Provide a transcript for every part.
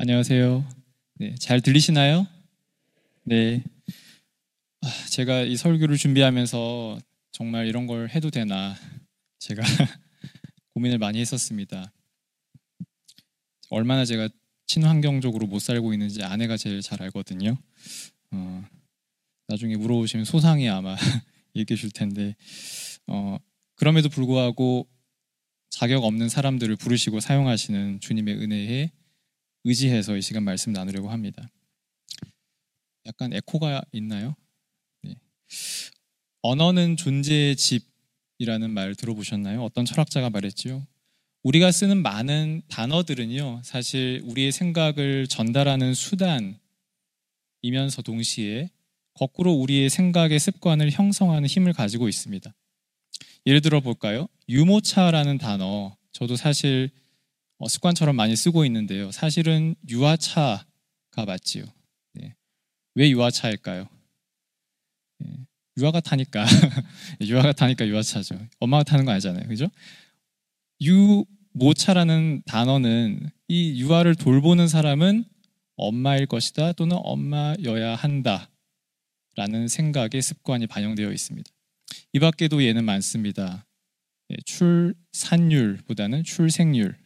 안녕하세요. 네, 잘 들리시나요? 네. 아, 제가 이 설교를 준비하면서 정말 이런 걸 해도 되나 제가 고민을 많이 했었습니다. 얼마나 제가 친환경적으로 못 살고 있는지 아내가 제일 잘 알거든요. 어, 나중에 물어보시면 소상히 아마 얘기해 줄 텐데 어, 그럼에도 불구하고 자격 없는 사람들을 부르시고 사용하시는 주님의 은혜에 의지해서 이 시간 말씀 나누려고 합니다. 약간 에코가 있나요? 네. 언어는 존재의 집이라는 말 들어보셨나요? 어떤 철학자가 말했죠. 우리가 쓰는 많은 단어들은요, 사실 우리의 생각을 전달하는 수단이면서 동시에 거꾸로 우리의 생각의 습관을 형성하는 힘을 가지고 있습니다. 예를 들어 볼까요? 유모차라는 단어, 저도 사실 어, 습관처럼 많이 쓰고 있는데요. 사실은 유아차가 맞지요. 네. 왜 유아차일까요? 네. 유아가 타니까 유아가 타니까 유아차죠. 엄마가 타는 거 아니잖아요, 그죠? 유모차라는 단어는 이 유아를 돌보는 사람은 엄마일 것이다 또는 엄마여야 한다라는 생각의 습관이 반영되어 있습니다. 이 밖에도 예는 많습니다. 네, 출산율보다는 출생률,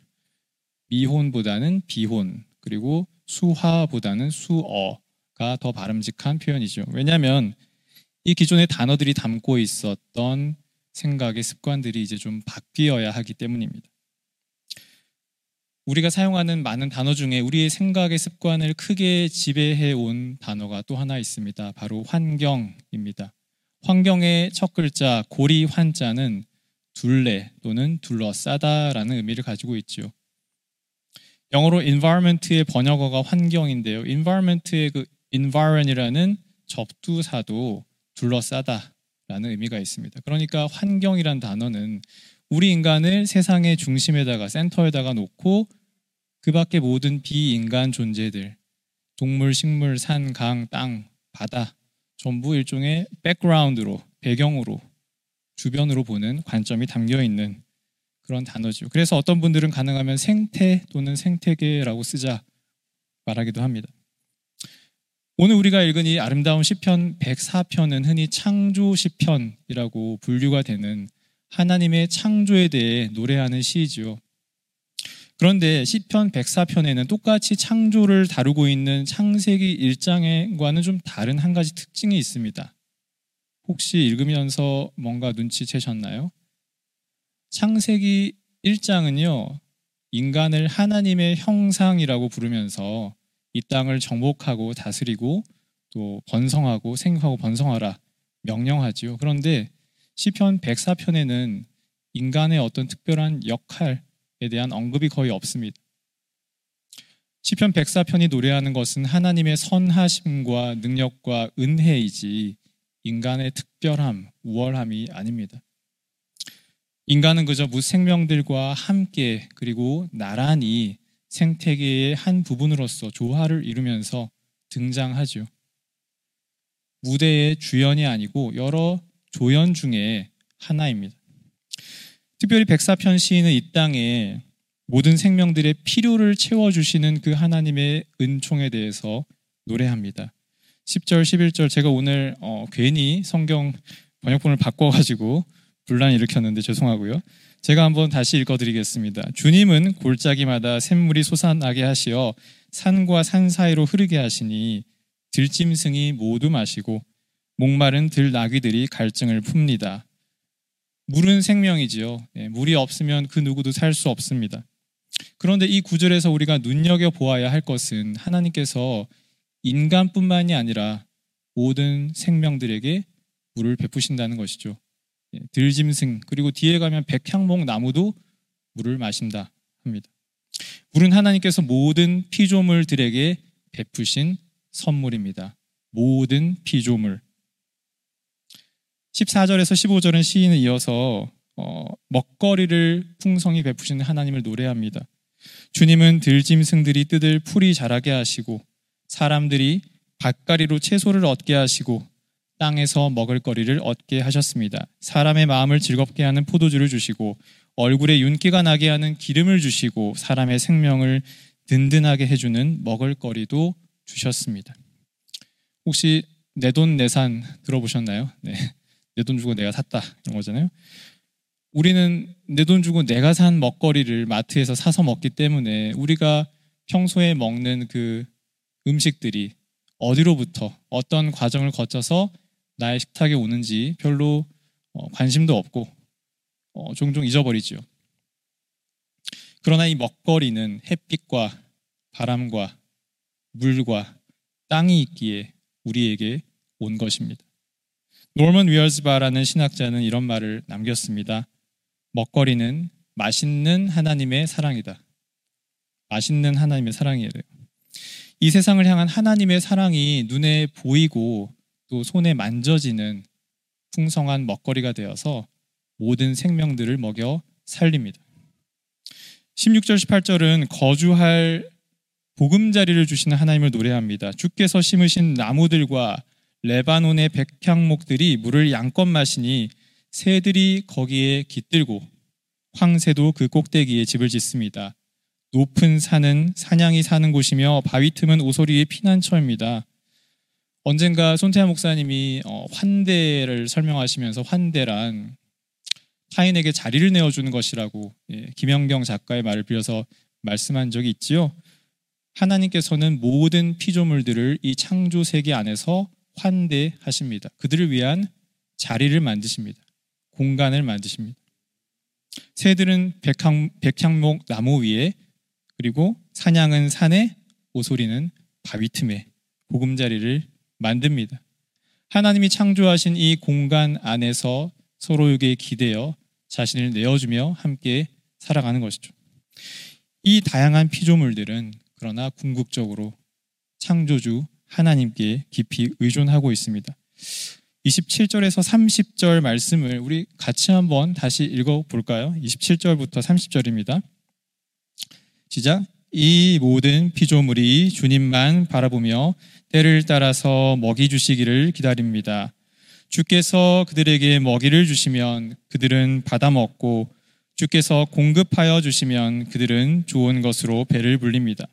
미혼보다는 비혼, 그리고 수화보다는 수어가 더 바람직한 표현이죠. 왜냐하면 이 기존의 단어들이 담고 있었던 생각의 습관들이 이제 좀 바뀌어야 하기 때문입니다. 우리가 사용하는 많은 단어 중에 우리의 생각의 습관을 크게 지배해 온 단어가 또 하나 있습니다. 바로 환경입니다. 환경의 첫 글자 고리 환자는 둘레 또는 둘러싸다라는 의미를 가지고 있죠. 영어로 environment의 번역어가 환경인데요. environment의 그 environ이라는 접두사도 둘러싸다라는 의미가 있습니다. 그러니까 환경이란 단어는 우리 인간을 세상의 중심에다가 센터에다가 놓고 그 밖의 모든 비인간 존재들 동물, 식물, 산, 강, 땅, 바다 전부 일종의 백그라운드로 배경으로 주변으로 보는 관점이 담겨 있는 그런 단어죠. 그래서 어떤 분들은 가능하면 생태 또는 생태계라고 쓰자 말하기도 합니다. 오늘 우리가 읽은 이 아름다운 시편 104편은 흔히 창조 시편이라고 분류가 되는 하나님의 창조에 대해 노래하는 시이지요. 그런데 시편 104편에는 똑같이 창조를 다루고 있는 창세기 1장과는 좀 다른 한 가지 특징이 있습니다. 혹시 읽으면서 뭔가 눈치채셨나요? 창세기 1장은요, 인간을 하나님의 형상이라고 부르면서 이 땅을 정복하고 다스리고 또 번성하고 생육하고 번성하라 명령하지요. 그런데 시편 104편에는 인간의 어떤 특별한 역할에 대한 언급이 거의 없습니다. 시편 104편이 노래하는 것은 하나님의 선하심과 능력과 은혜이지 인간의 특별함, 우월함이 아닙니다. 인간은 그저 무생명들과 함께 그리고 나란히 생태계의 한 부분으로서 조화를 이루면서 등장하죠. 무대의 주연이 아니고 여러 조연 중에 하나입니다. 특별히 백사편 시인은 이 땅에 모든 생명들의 필요를 채워주시는 그 하나님의 은총에 대해서 노래합니다. 10절, 11절 제가 오늘 어, 괜히 성경 번역본을 바꿔가지고 분란 일으켰는데 죄송하고요. 제가 한번 다시 읽어드리겠습니다. 주님은 골짜기마다 샘물이 솟아나게 하시어 산과 산 사이로 흐르게 하시니 들짐승이 모두 마시고 목마른 들나귀들이 갈증을 풉니다. 물은 생명이지요. 네, 물이 없으면 그 누구도 살 수 없습니다. 그런데 이 구절에서 우리가 눈여겨 보아야 할 것은 하나님께서 인간뿐만이 아니라 모든 생명들에게 물을 베푸신다는 것이죠. 예, 들짐승 그리고 뒤에 가면 백향목 나무도 물을 마신다 합니다. 물은 하나님께서 모든 피조물들에게 베푸신 선물입니다. 모든 피조물. 14절에서 15절은 시인은 이어서 어, 먹거리를 풍성히 베푸시는 하나님을 노래합니다. 주님은 들짐승들이 뜯을 풀이 자라게 하시고 사람들이 밭가리로 채소를 얻게 하시고 땅에서 먹을 거리를 얻게 하셨습니다. 사람의 마음을 즐겁게 하는 포도주를 주시고 얼굴에 윤기가 나게 하는 기름을 주시고 사람의 생명을 든든하게 해주는 먹을 거리도 주셨습니다. 혹시 내돈 내산 들어보셨나요? 네. 내 돈 주고 내가 샀다 이런 거잖아요. 우리는 내 돈 주고 내가 산 먹거리를 마트에서 사서 먹기 때문에 우리가 평소에 먹는 그 음식들이 어디로부터 어떤 과정을 거쳐서 나의 식탁에 오는지 별로 어, 관심도 없고 어, 종종 잊어버리죠. 그러나 이 먹거리는 햇빛과 바람과 물과 땅이 있기에 우리에게 온 것입니다. 노먼 위얼즈바라는 신학자는 이런 말을 남겼습니다. 먹거리는 맛있는 하나님의 사랑이다. 맛있는 하나님의 사랑이에요. 이 세상을 향한 하나님의 사랑이 눈에 보이고 또 손에 만져지는 풍성한 먹거리가 되어서 모든 생명들을 먹여 살립니다. 16절 18절은 거주할 보금자리를 주시는 하나님을 노래합니다. 주께서 심으신 나무들과 레바논의 백향목들이 물을 양껏 마시니 새들이 거기에 깃들고 황새도 그 꼭대기에 집을 짓습니다. 높은 산은 사냥이 사는 곳이며 바위 틈은 오소리의 피난처입니다. 언젠가 손태하 목사님이 어, 환대를 설명하시면서 환대란 타인에게 자리를 내어주는 것이라고 예, 김영경 작가의 말을 빌어서 말씀한 적이 있지요. 하나님께서는 모든 피조물들을 이 창조 세계 안에서 환대하십니다. 그들을 위한 자리를 만드십니다. 공간을 만드십니다. 새들은 백향, 백향목 나무 위에 그리고 사냥은 산에 오소리는 바위 틈에 보금자리를 만듭니다. 하나님이 창조하신 이 공간 안에서 서로에게 기대어 자신을 내어주며 함께 살아가는 것이죠. 이 다양한 피조물들은 그러나 궁극적으로 창조주 하나님께 깊이 의존하고 있습니다. 27절에서 30절 말씀을 우리 같이 한번 다시 읽어 볼까요? 27절부터 30절입니다. 시작. 이 모든 피조물이 주님만 바라보며 때를 따라서 먹이 주시기를 기다립니다. 주께서 그들에게 먹이를 주시면 그들은 받아 먹고 주께서 공급하여 주시면 그들은 좋은 것으로 배를 불립니다.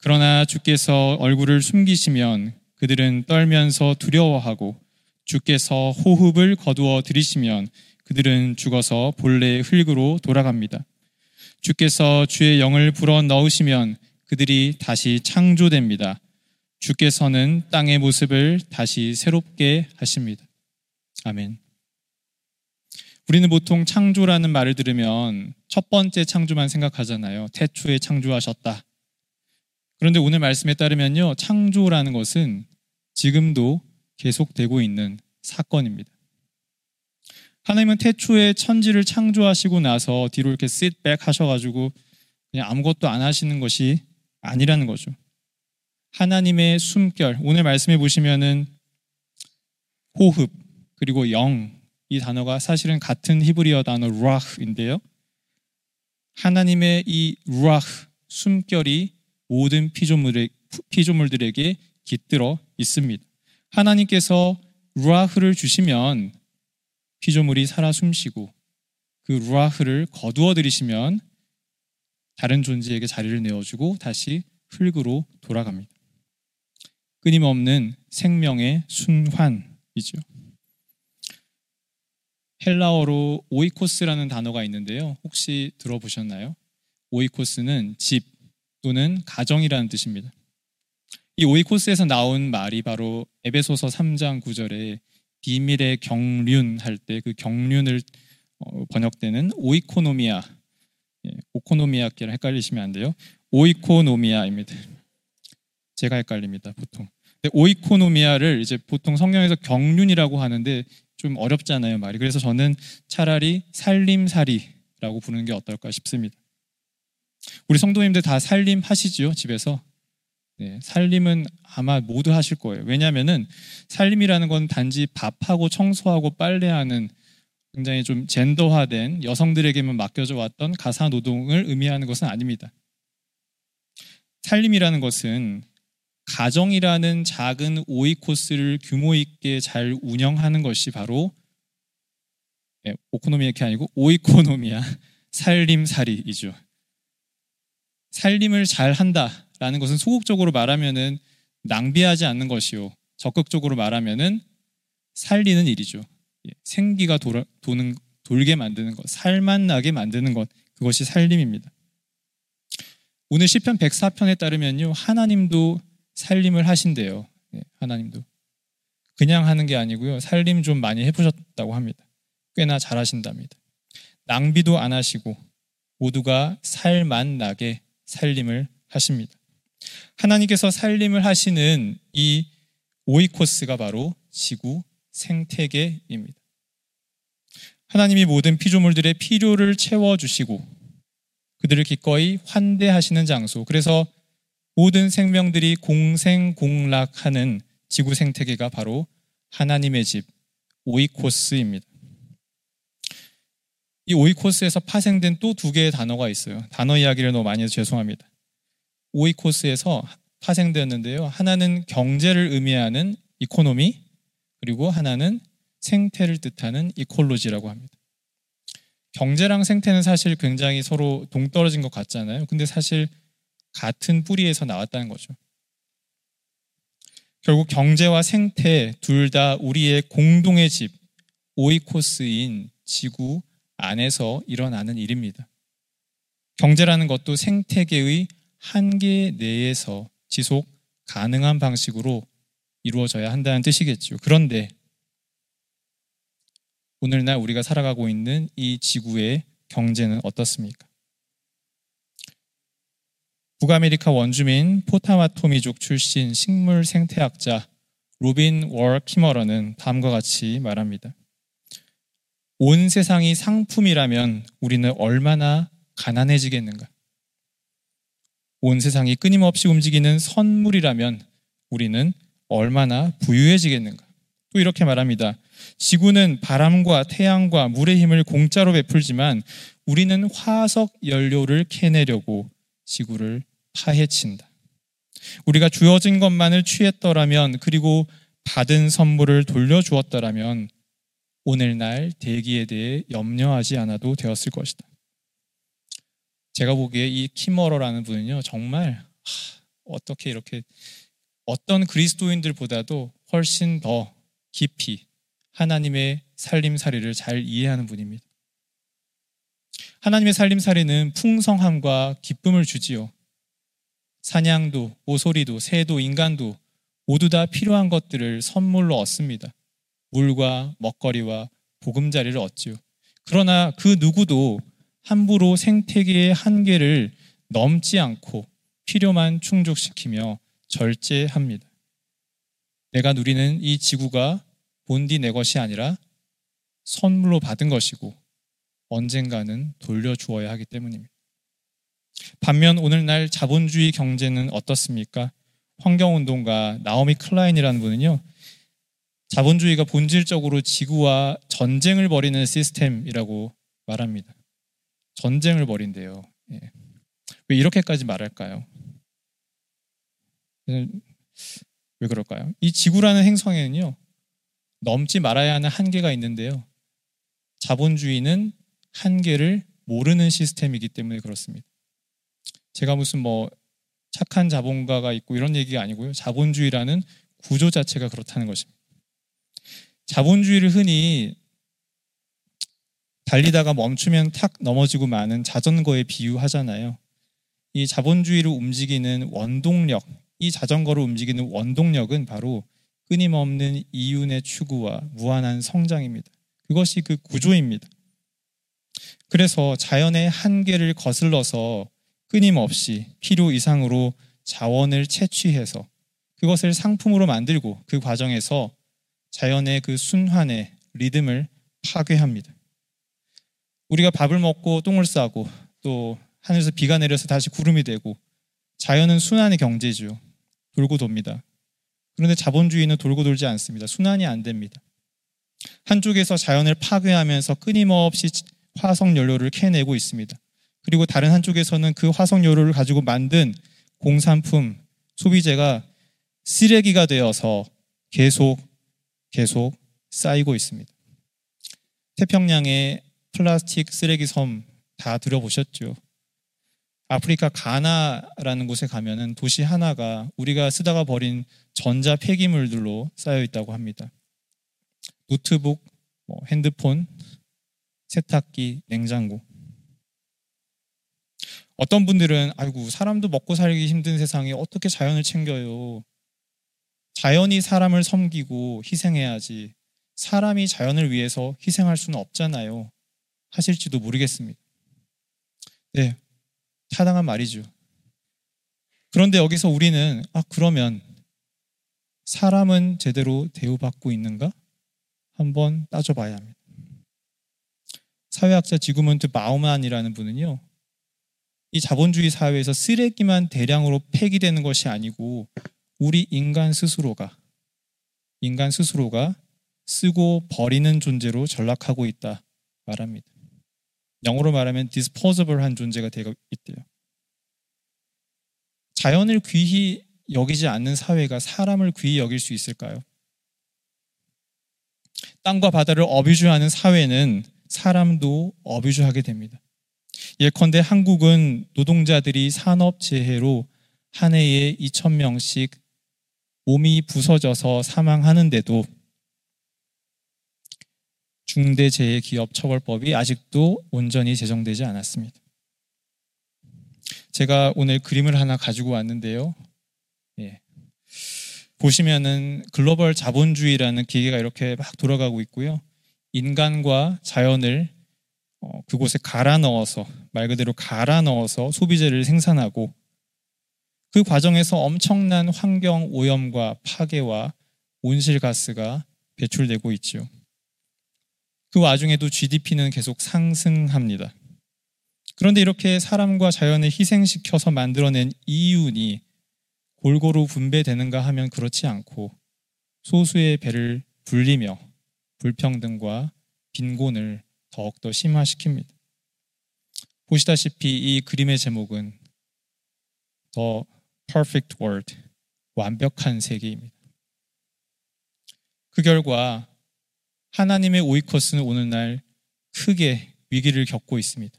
그러나 주께서 얼굴을 숨기시면 그들은 떨면서 두려워하고 주께서 호흡을 거두어 들이시면 그들은 죽어서 본래 흙으로 돌아갑니다. 주께서 주의 영을 불어 넣으시면 그들이 다시 창조됩니다. 주께서는 땅의 모습을 다시 새롭게 하십니다. 아멘. 우리는 보통 창조라는 말을 들으면 첫 번째 창조만 생각하잖아요. 태초에 창조하셨다. 그런데 오늘 말씀에 따르면요. 창조라는 것은 지금도 계속되고 있는 사건입니다. 하나님은 태초에 천지를 창조하시고 나서 뒤로 이렇게 sit 하셔가지고 그냥 아무것도 안 하시는 것이 아니라는 거죠. 하나님의 숨결, 오늘 말씀해 보시면은 호흡, 그리고 영, 이 단어가 사실은 같은 히브리어 단어 루아흐인데요. 하나님의 이 루아흐, 숨결이 모든 피조물들에게 깃들어 있습니다. 하나님께서 루아흐를 주시면 피조물이 살아 숨쉬고 그 루아흐를 거두어 들이시면 다른 존재에게 자리를 내어주고 다시 흙으로 돌아갑니다. 끊임없는 생명의 순환이죠. 헬라어로 오이코스라는 단어가 있는데요. 혹시 들어보셨나요? 오이코스는 집 또는 가정이라는 뜻입니다. 이 오이코스에서 나온 말이 바로 에베소서 3장 9절에 비밀의 경륜 할 때 그 경륜을 어, 번역되는 오이코노미아, 예, 오코노미야끼랑 헷갈리시면 안 돼요. 오이코노미아입니다. 제가 헷갈립니다, 보통. 오이코노미아를 이제 보통 성경에서 경륜이라고 하는데 좀 어렵잖아요, 말이. 그래서 저는 차라리 살림살이라고 부르는 게 어떨까 싶습니다. 우리 성도님들 다 살림 하시죠, 집에서? 네, 살림은 아마 모두 하실 거예요. 왜냐하면은 살림이라는 건 단지 밥하고 청소하고 빨래하는 굉장히 좀 젠더화된 여성들에게만 맡겨져 왔던 가사 노동을 의미하는 것은 아닙니다. 살림이라는 것은 가정이라는 작은 오이코스를 규모 있게 잘 운영하는 것이 바로 네, 오코노미야키 아니고 오이코노미야 살림살이이죠. 살림을 잘 한다 라는 것은 소극적으로 말하면은 낭비하지 않는 것이요. 적극적으로 말하면은 살리는 일이죠. 예, 생기가 돌아, 도는, 돌게 만드는 것, 살만 나게 만드는 것, 그것이 살림입니다. 오늘 시편 104편에 따르면요. 하나님도 살림을 하신대요. 예, 하나님도. 그냥 하는 게 아니고요. 살림 좀 많이 해보셨다고 합니다. 꽤나 잘하신답니다. 낭비도 안 하시고 모두가 살만 나게 살림을 하십니다. 하나님께서 살림을 하시는 이 오이코스가 바로 지구 생태계입니다. 하나님이 모든 피조물들의 필요를 채워주시고 그들을 기꺼이 환대하시는 장소. 그래서 모든 생명들이 공생공락하는 지구 생태계가 바로 하나님의 집 오이코스입니다. 이 오이코스에서 파생된 또 두 개의 단어가 있어요. 단어 이야기를 너무 많이 해서 죄송합니다. 오이코스에서 파생되었는데요. 하나는 경제를 의미하는 economy, 그리고 하나는 생태를 뜻하는 ecology라고 합니다. 경제랑 생태는 사실 굉장히 서로 동떨어진 것 같잖아요. 근데 사실 같은 뿌리에서 나왔다는 거죠. 결국 경제와 생태 둘 다 우리의 공동의 집, 오이코스인 지구 안에서 일어나는 일입니다. 경제라는 것도 생태계의 한계 내에서 지속 가능한 방식으로 이루어져야 한다는 뜻이겠죠. 그런데 오늘날 우리가 살아가고 있는 이 지구의 경제는 어떻습니까? 북아메리카 원주민 포타와토미족 출신 식물 생태학자 로빈 월 키머러는 다음과 같이 말합니다. 온 세상이 상품이라면 우리는 얼마나 가난해지겠는가? 온 세상이 끊임없이 움직이는 선물이라면 우리는 얼마나 부유해지겠는가? 또 이렇게 말합니다. 지구는 바람과 태양과 물의 힘을 공짜로 베풀지만 우리는 화석 연료를 캐내려고 지구를 파헤친다. 우리가 주어진 것만을 취했더라면 그리고 받은 선물을 돌려주었더라면 오늘날 대기에 대해 염려하지 않아도 되었을 것이다. 제가 보기에 이 키머러라는 분은요 정말 하, 어떻게 이렇게 어떤 그리스도인들보다도 훨씬 더 깊이 하나님의 살림살이를 잘 이해하는 분입니다. 하나님의 살림살이는 풍성함과 기쁨을 주지요. 사냥도, 오소리도, 새도, 인간도 모두 다 필요한 것들을 선물로 얻습니다. 물과 먹거리와 보금자리를 얻지요. 그러나 그 누구도 함부로 생태계의 한계를 넘지 않고 필요만 충족시키며 절제합니다. 내가 누리는 이 지구가 본디 내 것이 아니라 선물로 받은 것이고 언젠가는 돌려주어야 하기 때문입니다. 반면 오늘날 자본주의 경제는 어떻습니까? 환경운동가 나오미 클라인이라는 분은요, 자본주의가 본질적으로 지구와 전쟁을 벌이는 시스템이라고 말합니다. 전쟁을 벌인대요. 예. 왜 이렇게까지 말할까요? 왜 그럴까요? 이 지구라는 행성에는요, 넘지 말아야 하는 한계가 있는데요. 자본주의는 한계를 모르는 시스템이기 때문에 그렇습니다. 제가 무슨 뭐 착한 자본가가 있고 이런 얘기가 아니고요. 자본주의라는 구조 자체가 그렇다는 것입니다. 자본주의를 흔히 달리다가 멈추면 탁 넘어지고 마는 자전거에 비유하잖아요. 이 자본주의를 움직이는 원동력, 이 자전거를 움직이는 원동력은 바로 끊임없는 이윤의 추구와 무한한 성장입니다. 그것이 그 구조입니다. 그래서 자연의 한계를 거슬러서 끊임없이 필요 이상으로 자원을 채취해서 그것을 상품으로 만들고 그 과정에서 자연의 그 순환의 리듬을 파괴합니다. 우리가 밥을 먹고 똥을 싸고 또 하늘에서 비가 내려서 다시 구름이 되고 자연은 순환의 경제죠. 돌고 돕니다. 그런데 자본주의는 돌고 돌지 않습니다. 순환이 안 됩니다. 한쪽에서 자연을 파괴하면서 끊임없이 화석 연료를 캐내고 있습니다. 그리고 다른 한쪽에서는 그 화석 연료를 가지고 만든 공산품, 소비재가 쓰레기가 되어서 계속 계속 쌓이고 있습니다. 태평양의 플라스틱 쓰레기 섬 다 들어보셨죠? 아프리카 가나라는 곳에 가면은 도시 하나가 우리가 쓰다가 버린 전자 폐기물들로 쌓여 있다고 합니다. 노트북, 뭐 핸드폰, 세탁기, 냉장고. 어떤 분들은 아이고 사람도 먹고 살기 힘든 세상에 어떻게 자연을 챙겨요? 자연이 사람을 섬기고 희생해야지. 사람이 자연을 위해서 희생할 수는 없잖아요. 하실지도 모르겠습니다. 네, 타당한 말이죠. 그런데 여기서 우리는 아 그러면 사람은 제대로 대우받고 있는가? 한번 따져봐야 합니다. 사회학자 지구먼트 마우만이라는 분은요, 이 자본주의 사회에서 쓰레기만 대량으로 폐기되는 것이 아니고 우리 인간 스스로가 인간 스스로가 쓰고 버리는 존재로 전락하고 있다 말합니다. 영어로 말하면 disposable한 존재가 되고 있대요. 자연을 귀히 여기지 않는 사회가 사람을 귀히 여길 수 있을까요? 땅과 바다를 어뷰주하는 사회는 사람도 어뷰주하게 됩니다. 예컨대 한국은 노동자들이 산업재해로 한 해에 2천 명씩 몸이 부서져서 사망하는데도 중대재해기업처벌법이 아직도 온전히 제정되지 않았습니다. 제가 오늘 그림을 하나 가지고 왔는데요. 예. 보시면은 글로벌 자본주의라는 기계가 이렇게 막 돌아가고 있고요. 인간과 자연을 어, 그곳에 갈아 넣어서 말 그대로 갈아 넣어서 소비재를 생산하고 그 과정에서 엄청난 환경 오염과 파괴와 온실가스가 배출되고 있죠. 그 와중에도 GDP는 계속 상승합니다. 그런데 이렇게 사람과 자연을 희생시켜서 만들어낸 이윤이 골고루 분배되는가 하면 그렇지 않고 소수의 배를 불리며 불평등과 빈곤을 더욱더 심화시킵니다. 보시다시피 이 그림의 제목은 The Perfect World, 완벽한 세계입니다. 그 결과 하나님의 오이커스는 오늘날 크게 위기를 겪고 있습니다.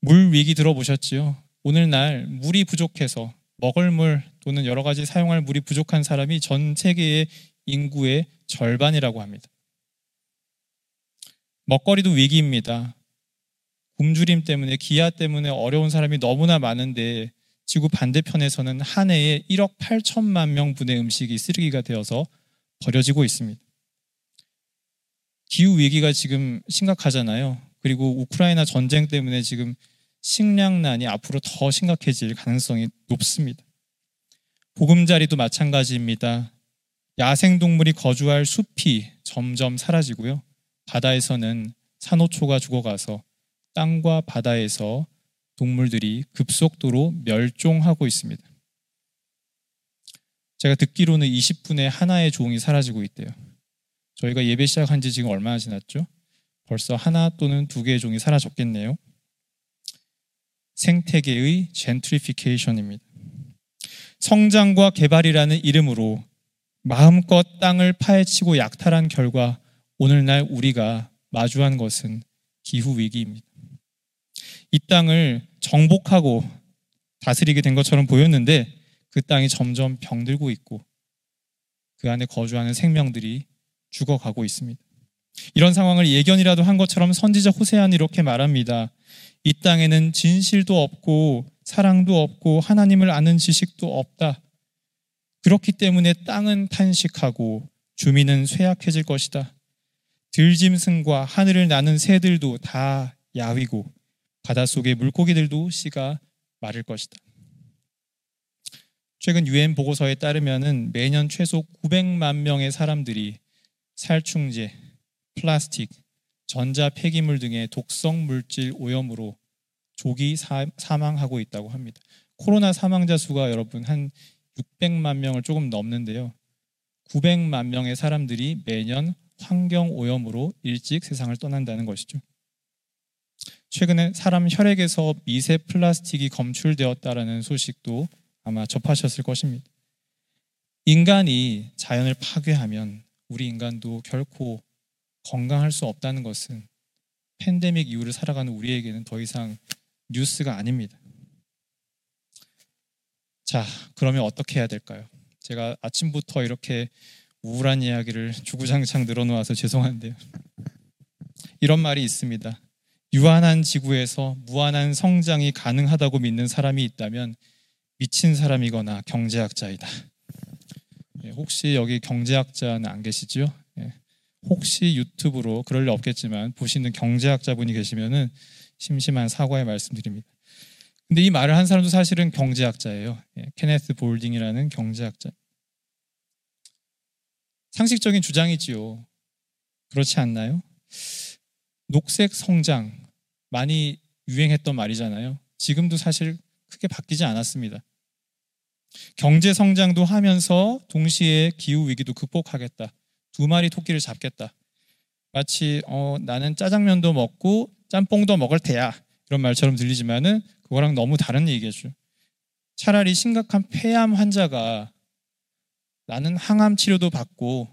물 위기 들어보셨지요? 오늘날 물이 부족해서 먹을 물 또는 여러 가지 사용할 물이 부족한 사람이 전 세계의 인구의 절반이라고 합니다. 먹거리도 위기입니다. 굶주림 때문에 기아 때문에 어려운 사람이 너무나 많은데 지구 반대편에서는 한 해에 1억 8천만 명분의 음식이 쓰레기가 되어서 버려지고 있습니다. 기후 위기가 지금 심각하잖아요. 그리고 우크라이나 전쟁 때문에 지금 식량난이 앞으로 더 심각해질 가능성이 높습니다. 보금자리도 마찬가지입니다. 야생동물이 거주할 숲이 점점 사라지고요. 바다에서는 산호초가 죽어가서 땅과 바다에서 동물들이 급속도로 멸종하고 있습니다. 제가 듣기로는 20분에 하나의 종이 사라지고 있대요. 저희가 예배 시작한 지 지금 얼마나 지났죠? 벌써 하나 또는 두 개의 종이 사라졌겠네요. 생태계의 젠트리피케이션입니다. 성장과 개발이라는 이름으로 마음껏 땅을 파헤치고 약탈한 결과 오늘날 우리가 마주한 것은 기후 위기입니다. 이 땅을 정복하고 다스리게 된 것처럼 보였는데 그 땅이 점점 병들고 있고 그 안에 거주하는 생명들이 죽어가고 있습니다. 이런 상황을 예견이라도 한 것처럼 선지자 호세아는 이렇게 말합니다. 이 땅에는 진실도 없고 사랑도 없고 하나님을 아는 지식도 없다. 그렇기 때문에 땅은 탄식하고 주민은 쇠약해질 것이다. 들짐승과 하늘을 나는 새들도 다 야위고 바닷속의 물고기들도 씨가 마를 것이다. 최근 유엔 보고서에 따르면은 매년 최소 900만 명의 사람들이 살충제, 플라스틱, 전자 폐기물 등의 독성 물질 오염으로 조기 사, 망하고 있다고 합니다. 코로나 사망자 수가 여러분 한 600만 명을 조금 넘는데요. 900만 명의 사람들이 매년 환경 오염으로 일찍 세상을 떠난다는 것이죠. 최근에 사람 혈액에서 미세 플라스틱이 검출되었다라는 소식도 아마 접하셨을 것입니다. 인간이 자연을 파괴하면 우리 인간도 결코 건강할 수 없다는 것은 팬데믹 이후를 살아가는 우리에게는 더 이상 뉴스가 아닙니다. 자, 그러면 어떻게 해야 될까요? 제가 아침부터 이렇게 우울한 이야기를 주구장창 늘어놓아서 죄송한데요. 이런 말이 있습니다. 유한한 지구에서 무한한 성장이 가능하다고 믿는 사람이 있다면 미친 사람이거나 경제학자이다. 예, 혹시 여기 경제학자는 안 계시죠? 예, 혹시 유튜브로 그럴 리 없겠지만 보시는 경제학자분이 계시면은 심심한 사과의 말씀드립니다. 근데 이 말을 한 사람도 사실은 경제학자예요. 예, 케네스 볼딩이라는 경제학자. 상식적인 주장이지요. 그렇지 않나요? 녹색 성장 많이 유행했던 말이잖아요. 지금도 사실 크게 바뀌지 않았습니다. 경제 성장도 하면서 동시에 기후 위기도 극복하겠다. 두 마리 토끼를 잡겠다. 마치 어, 나는 짜장면도 먹고 짬뽕도 먹을 테야 이런 말처럼 들리지만은 그거랑 너무 다른 얘기죠. 차라리 심각한 폐암 환자가 나는 항암 치료도 받고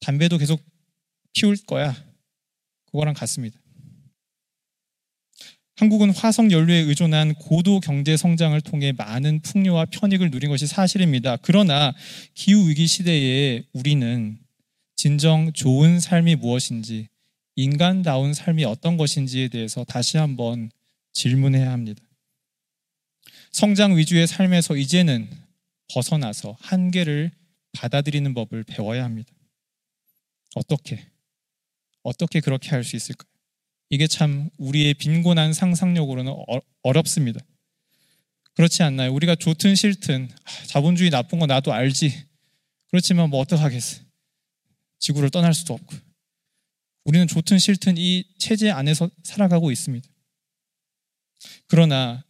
담배도 계속 피울 거야. 그거랑 같습니다. 한국은 화석 연료에 의존한 고도 경제 성장을 통해 많은 풍요와 편익을 누린 것이 사실입니다. 그러나 기후 위기 시대에 우리는 진정 좋은 삶이 무엇인지, 인간다운 삶이 어떤 것인지에 대해서 다시 한번 질문해야 합니다. 성장 위주의 삶에서 이제는 벗어나서 한계를 받아들이는 법을 배워야 합니다. 어떻게? 어떻게 그렇게 할 수 있을까요? 이게 참 우리의 빈곤한 상상력으로는 어, 렵습니다 그렇지 않나요? 우리가 좋든 싫든 자본주의 나쁜 거 나도 알지. 그렇지만 뭐 어떡하겠어. 지구를 떠날 수도 없고. 우리는 좋든 싫든 이 체제 안에서 살아가고 있습니다. 그러나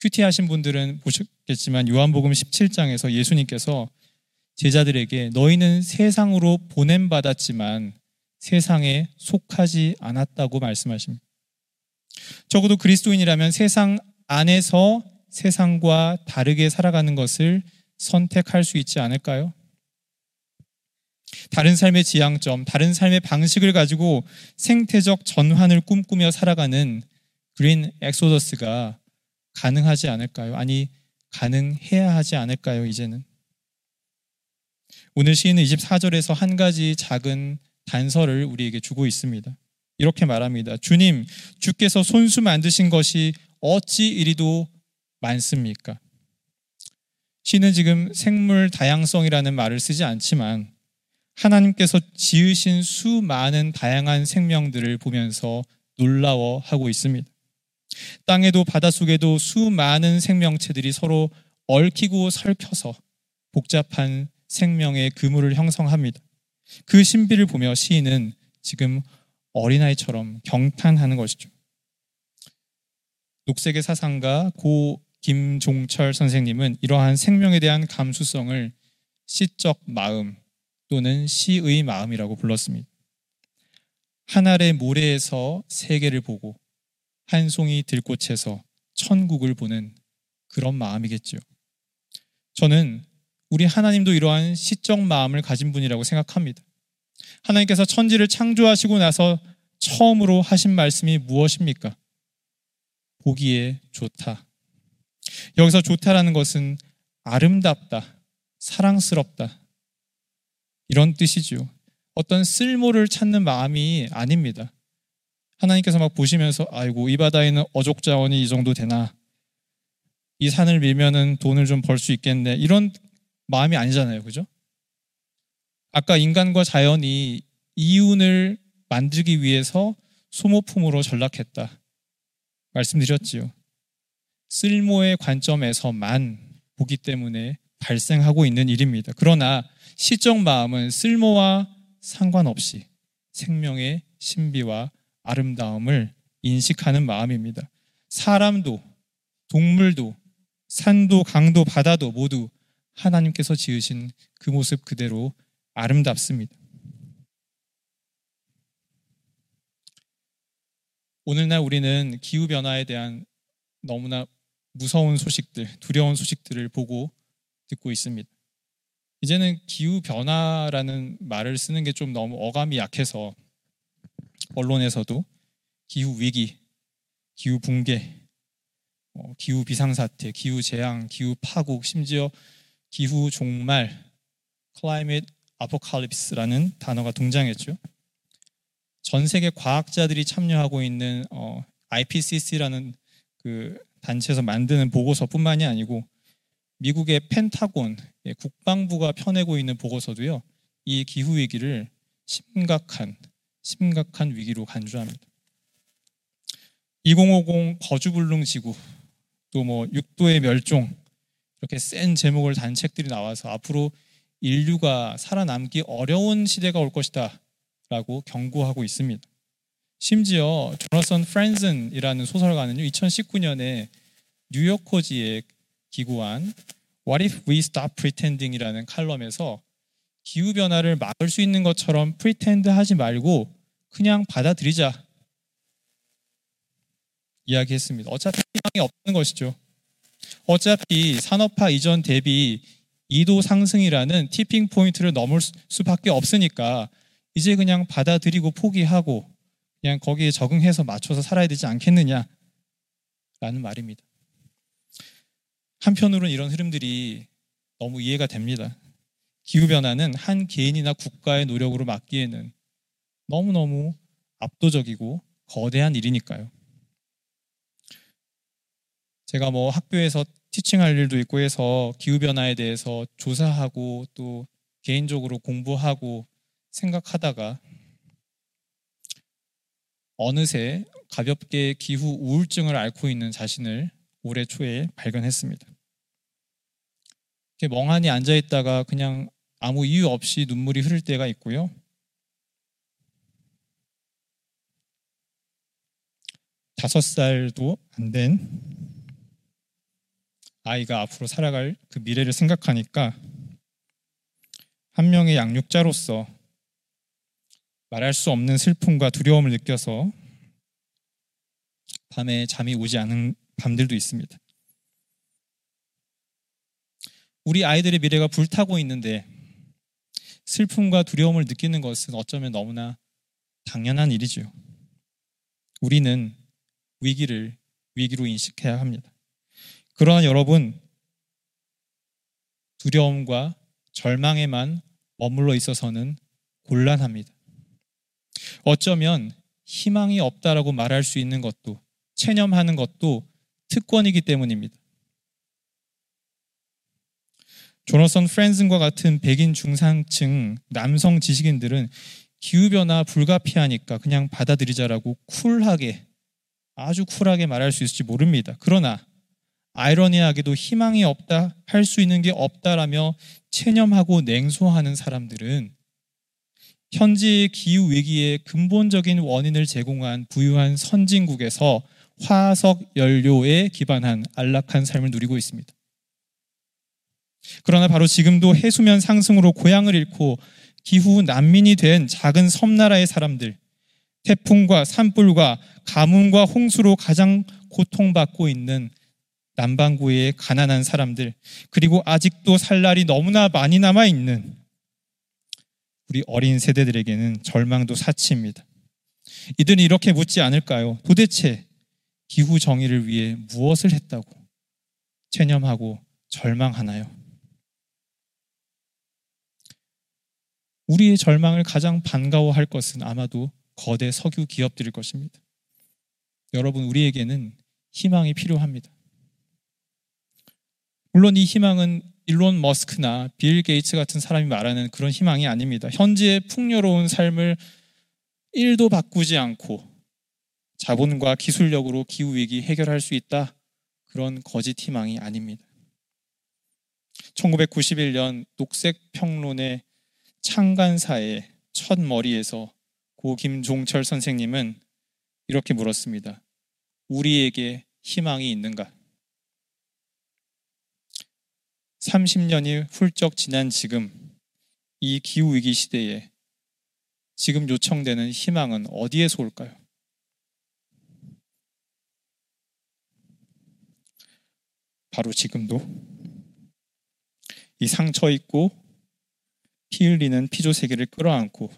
큐티 하신 분들은 보셨겠지만 요한복음 17장에서 예수님께서 제자들에게 너희는 세상으로 보냄 받았지만 세상에 속하지 않았다고 말씀하십니다. 적어도 그리스도인이라면 세상 안에서 세상과 다르게 살아가는 것을 선택할 수 있지 않을까요? 다른 삶의 지향점, 다른 삶의 방식을 가지고 생태적 전환을 꿈꾸며 살아가는 Green Exodus가 가능하지 않을까요? 아니, 가능해야 하지 않을까요, 이제는? 오늘 시인은 24절에서 한 가지 작은 단서를 우리에게 주고 있습니다. 이렇게 말합니다. 주님, 주께서 손수 만드신 것이 어찌 이리도 많습니까? 시는 지금 생물 다양성이라는 말을 쓰지 않지만 하나님께서 지으신 수많은 다양한 생명들을 보면서 놀라워하고 있습니다. 땅에도 바닷속에도 수많은 생명체들이 서로 얽히고 설켜서 복잡한 생명의 그물을 형성합니다. 그 신비를 보며 시인은 지금 어린아이처럼 경탄하는 것이죠. 녹색의 사상가 고 김종철 선생님은 이러한 생명에 대한 감수성을 시적 마음 또는 시의 마음이라고 불렀습니다. 한 알의 모래에서 세계를 보고 한 송이 들꽃에서 천국을 보는 그런 마음이겠죠. 저는 우리 하나님도 이러한 시적 마음을 가진 분이라고 생각합니다. 하나님께서 천지를 창조하시고 나서 처음으로 하신 말씀이 무엇입니까? 보기에 좋다. 여기서 좋다라는 것은 아름답다, 사랑스럽다. 이런 뜻이죠. 어떤 쓸모를 찾는 마음이 아닙니다. 하나님께서 막 보시면서 아이고 이 바다에는 어족 자원이 이 정도 되나 이 산을 밀면은 돈을 좀 벌 수 있겠네 이런 마음이 아니잖아요. 그죠? 아까 인간과 자연이 이윤을 만들기 위해서 소모품으로 전락했다. 말씀드렸지요. 쓸모의 관점에서만 보기 때문에 발생하고 있는 일입니다. 그러나 시적 마음은 쓸모와 상관없이 생명의 신비와 아름다움을 인식하는 마음입니다. 사람도, 동물도, 산도, 강도, 바다도 모두 하나님께서 지으신 그 모습 그대로 아름답습니다. 오늘날 우리는 기후변화에 대한 너무나 무서운 소식들, 두려운 소식들을 보고 듣고 있습니다. 이제는 기후변화라는 말을 쓰는 게 좀 너무 어감이 약해서 언론에서도 기후위기, 기후붕괴, 어, 기후 비상사태, 기후 재앙, 기후 파국, 심지어 기후 종말, climate apocalypse라는 단어가 등장했죠. 전 세계 과학자들이 참여하고 있는 어, IPCC라는 그 단체에서 만드는 보고서뿐만이 아니고 미국의 펜타곤 예, 국방부가 펴내고 있는 보고서도요. 이 기후 위기를 심각한 심각한 위기로 간주합니다. 2050 거주불능 지구 또뭐 육도의 멸종 이렇게 센 제목을 단 책들이 나와서 앞으로 인류가 살아남기 어려운 시대가 올 것이다 라고 경고하고 있습니다. 심지어 조너선 프랜즌이라는 소설가는요 2019년에 뉴요커지에 기고한 What if we stop pretending이라는 칼럼에서 기후 변화를 막을 수 있는 것처럼 pretend 하지 말고 그냥 받아들이자 이야기했습니다. 어차피 희망이 없는 것이죠. 어차피 산업화 이전 대비 2도 상승이라는 티핑 포인트를 넘을 수밖에 없으니까 이제 그냥 받아들이고 포기하고 그냥 거기에 적응해서 맞춰서 살아야 되지 않겠느냐라는 말입니다. 한편으로는 이런 흐름들이 너무 이해가 됩니다. 기후변화는 한 개인이나 국가의 노력으로 막기에는 너무너무 압도적이고 거대한 일이니까요. 제가 뭐 학교에서 티칭할 일도 있고 해서 기후변화에 대해서 조사하고 또 개인적으로 공부하고 생각하다가 어느새 가볍게 기후 우울증을 앓고 있는 자신을 올해 초에 발견했습니다. 이렇게 멍하니 앉아 있다가 그냥 아무 이유 없이 눈물이 흐를 때가 있고요. 다섯 살도 안 된 아이가 앞으로 살아갈 그 미래를 생각하니까 한 명의 양육자로서 말할 수 없는 슬픔과 두려움을 느껴서 밤에 잠이 오지 않은 밤들도 있습니다. 우리 아이들의 미래가 불타고 있는데 슬픔과 두려움을 느끼는 것은 어쩌면 너무나 당연한 일이죠. 우리는 위기를 위기로 인식해야 합니다. 그러나 여러분, 두려움과 절망에만 머물러 있어서는 곤란합니다. 어쩌면 희망이 없다라고 말할 수 있는 것도 체념하는 것도 특권이기 때문입니다. 조너선 프렌슨과 같은 백인 중상층 남성 지식인들은 기후변화 불가피하니까 그냥 받아들이자라고 쿨하게, 아주 쿨하게 말할 수 있을지 모릅니다. 그러나 아이러니하게도 희망이 없다, 할 수 있는 게 없다라며 체념하고 냉소하는 사람들은 현지의 기후 위기의 근본적인 원인을 제공한 부유한 선진국에서 화석 연료에 기반한 안락한 삶을 누리고 있습니다. 그러나 바로 지금도 해수면 상승으로 고향을 잃고 기후 난민이 된 작은 섬나라의 사람들, 태풍과 산불과 가뭄과 홍수로 가장 고통받고 있는 남반구의 가난한 사람들, 그리고 아직도 살 날이 너무나 많이 남아 있는 우리 어린 세대들에게는 절망도 사치입니다. 이들은 이렇게 묻지 않을까요? 도대체 기후 정의를 위해 무엇을 했다고 체념하고 절망하나요? 우리의 절망을 가장 반가워할 것은 아마도 거대 석유 기업들일 것입니다. 여러분, 우리에게는 희망이 필요합니다. 물론 이 희망은 일론 머스크나 빌 게이츠 같은 사람이 말하는 그런 희망이 아닙니다. 현재의 풍요로운 삶을 1도 바꾸지 않고 자본과 기술력으로 기후위기 해결할 수 있다. 그런 거짓 희망이 아닙니다. 1991년 녹색평론의 창간사의 첫 머리에서 고 김종철 선생님은 이렇게 물었습니다. 우리에게 희망이 있는가? 30년이 훌쩍 지난 지금 이 기후위기 시대에 지금 요청되는 희망은 어디에서 올까요? 바로 지금도 이 상처 있고 피 흘리는 피조 세계를 끌어안고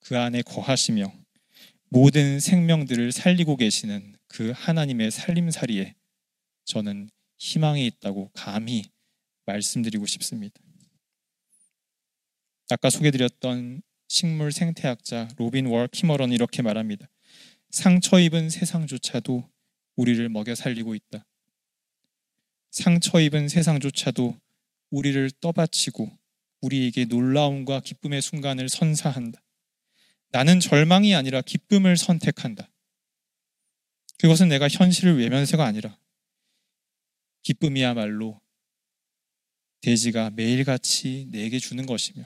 그 안에 거하시며 모든 생명들을 살리고 계시는 그 하나님의 살림살이에 저는 희망이 있다고 감히 말씀드리고 싶습니다. 아까 소개드렸던 식물 생태학자 로빈 월 키머러는 이렇게 말합니다. 상처 입은 세상조차도 우리를 먹여 살리고 있다. 상처 입은 세상조차도 우리를 떠받치고 우리에게 놀라움과 기쁨의 순간을 선사한다. 나는 절망이 아니라 기쁨을 선택한다. 그것은 내가 현실을 외면해서가 아니라 기쁨이야말로 돼지가 매일같이 내게 주는 것이며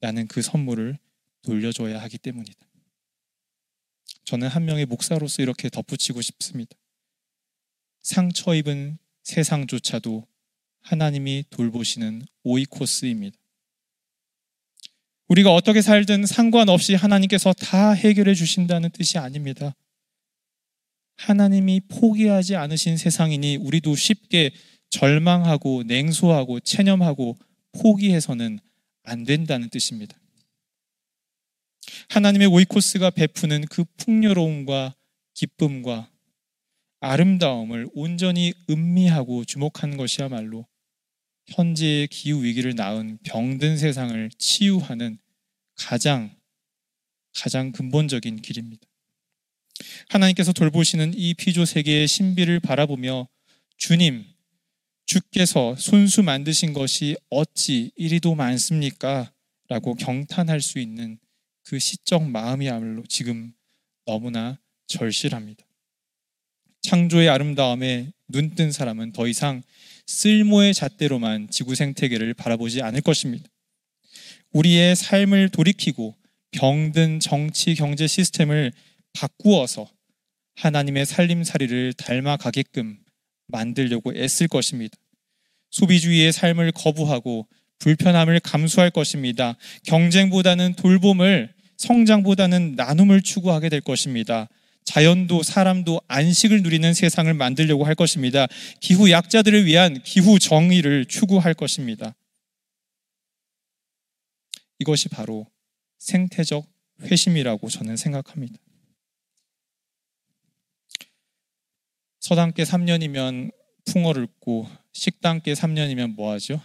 나는 그 선물을 돌려줘야 하기 때문이다. 저는 한 명의 목사로서 이렇게 덧붙이고 싶습니다. 상처 입은 세상조차도 하나님이 돌보시는 오이코스입니다. 우리가 어떻게 살든 상관없이 하나님께서 다 해결해 주신다는 뜻이 아닙니다. 하나님이 포기하지 않으신 세상이니 우리도 쉽게 절망하고 냉소하고 체념하고 포기해서는 안 된다는 뜻입니다. 하나님의 오이코스가 베푸는 그 풍요로움과 기쁨과 아름다움을 온전히 음미하고 주목하는 것이야말로 현재의 기후 위기를 낳은 병든 세상을 치유하는 가장 가장 근본적인 길입니다. 하나님께서 돌보시는 이 피조 세계의 신비를 바라보며 주님, 주께서 손수 만드신 것이 어찌 이리도 많습니까? 라고 경탄할 수 있는 그 시적 마음이야말로 지금 너무나 절실합니다. 창조의 아름다움에 눈뜬 사람은 더 이상 쓸모의 잣대로만 지구 생태계를 바라보지 않을 것입니다. 우리의 삶을 돌이키고 병든 정치 경제 시스템을 바꾸어서 하나님의 살림살이를 닮아가게끔 만들려고 애쓸 것입니다. 소비주의의 삶을 거부하고 불편함을 감수할 것입니다. 경쟁보다는 돌봄을, 성장보다는 나눔을 추구하게 될 것입니다. 자연도 사람도 안식을 누리는 세상을 만들려고 할 것입니다. 기후 약자들을 위한 기후 정의를 추구할 것입니다. 이것이 바로 생태적 회심이라고 저는 생각합니다. 서당께 3년이면 풍어를 읊고 식당께 3년이면 뭐 하죠?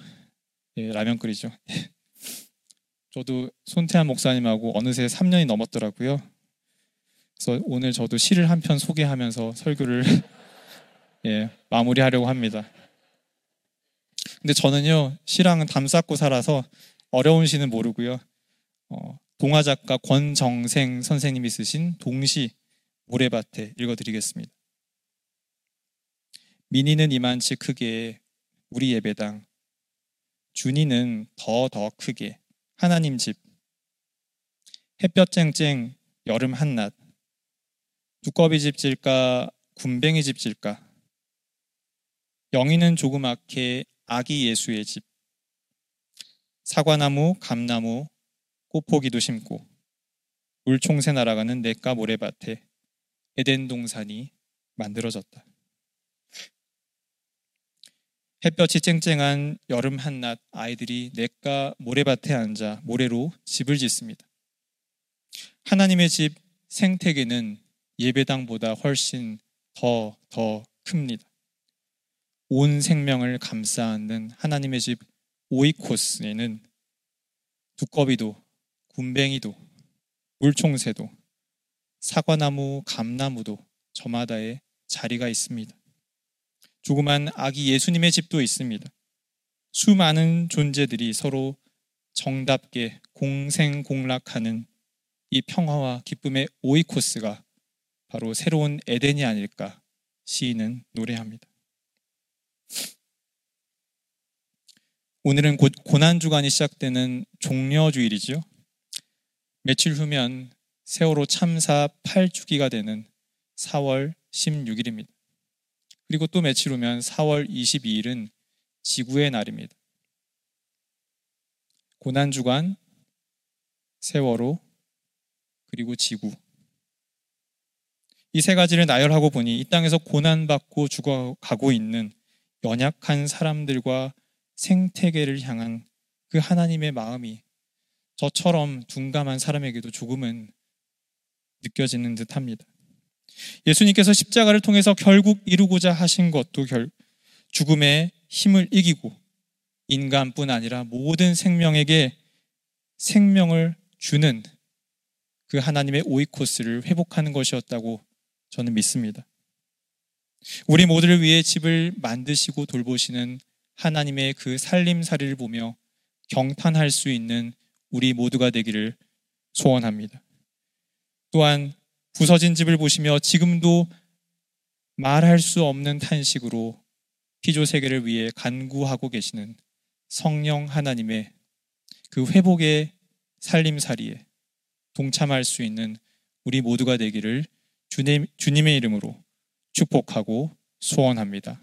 예, 라면 끓이죠. 저도 손태한 목사님하고 어느새 3년이 넘었더라고요. 그래서 오늘 저도 시를 한 편 소개하면서 설교를 예, 마무리하려고 합니다. 근데 저는요 시랑은 담쌓고 살아서 어려운 시는 모르고요. 어, 동화 작가 권정생 선생님이 쓰신 동시 모래밭에 읽어드리겠습니다. 미니는 이만치 크게 우리 예배당, 준이는 더 더 크게 하나님 집, 햇볕 쨍쨍 여름 한낮, 두꺼비 집 질까 군뱅이 집 질까, 영희는 조그맣게 아기 예수의 집, 사과나무, 감나무, 꽃포기도 심고. 물총새 날아가는 냇가 모래밭에 에덴 동산이 만들어졌다. 햇볕이 쨍쨍한 여름 한낮 아이들이 냇가 모래밭에 앉아 모래로 집을 짓습니다. 하나님의 집 생태계는 예배당보다 훨씬 더, 더 큽니다. 온 생명을 감싸 안는 하나님의 집 오이코스에는 두꺼비도, 군뱅이도, 물총새도, 사과나무, 감나무도 저마다의 자리가 있습니다. 조그만 아기 예수님의 집도 있습니다. 수많은 존재들이 서로 정답게 공생공락하는 이 평화와 기쁨의 오이코스가 바로 새로운 에덴이 아닐까 시인은 노래합니다. 오늘은 곧 고난 주간이 시작되는 종려 주일이죠. 며칠 후면 세월호 참사 8주기가 되는 4월 16일입니다. 그리고 또 며칠 후면 4월 22일은 지구의 날입니다. 고난 주간, 세월호, 그리고 지구. 이 세 가지를 나열하고 보니 이 땅에서 고난받고 죽어가고 있는 연약한 사람들과 생태계를 향한 그 하나님의 마음이 저처럼 둔감한 사람에게도 조금은 느껴지는 듯 합니다. 예수님께서 십자가를 통해서 결국 이루고자 하신 것도 결, 죽음의 힘을 이기고 인간뿐 아니라 모든 생명에게 생명을 주는 그 하나님의 오이코스를 회복하는 것이었다고 저는 믿습니다. 우리 모두를 위해 집을 만드시고 돌보시는 하나님의 그 살림살이를 보며 경탄할 수 있는 우리 모두가 되기를 소원합니다. 또한 부서진 집을 보시며 지금도 말할 수 없는 탄식으로 피조 세계를 위해 간구하고 계시는 성령 하나님의 그 회복의 살림살이에 동참할 수 있는 우리 모두가 되기를 주님, 주님의 이름으로 축복하고 소원합니다.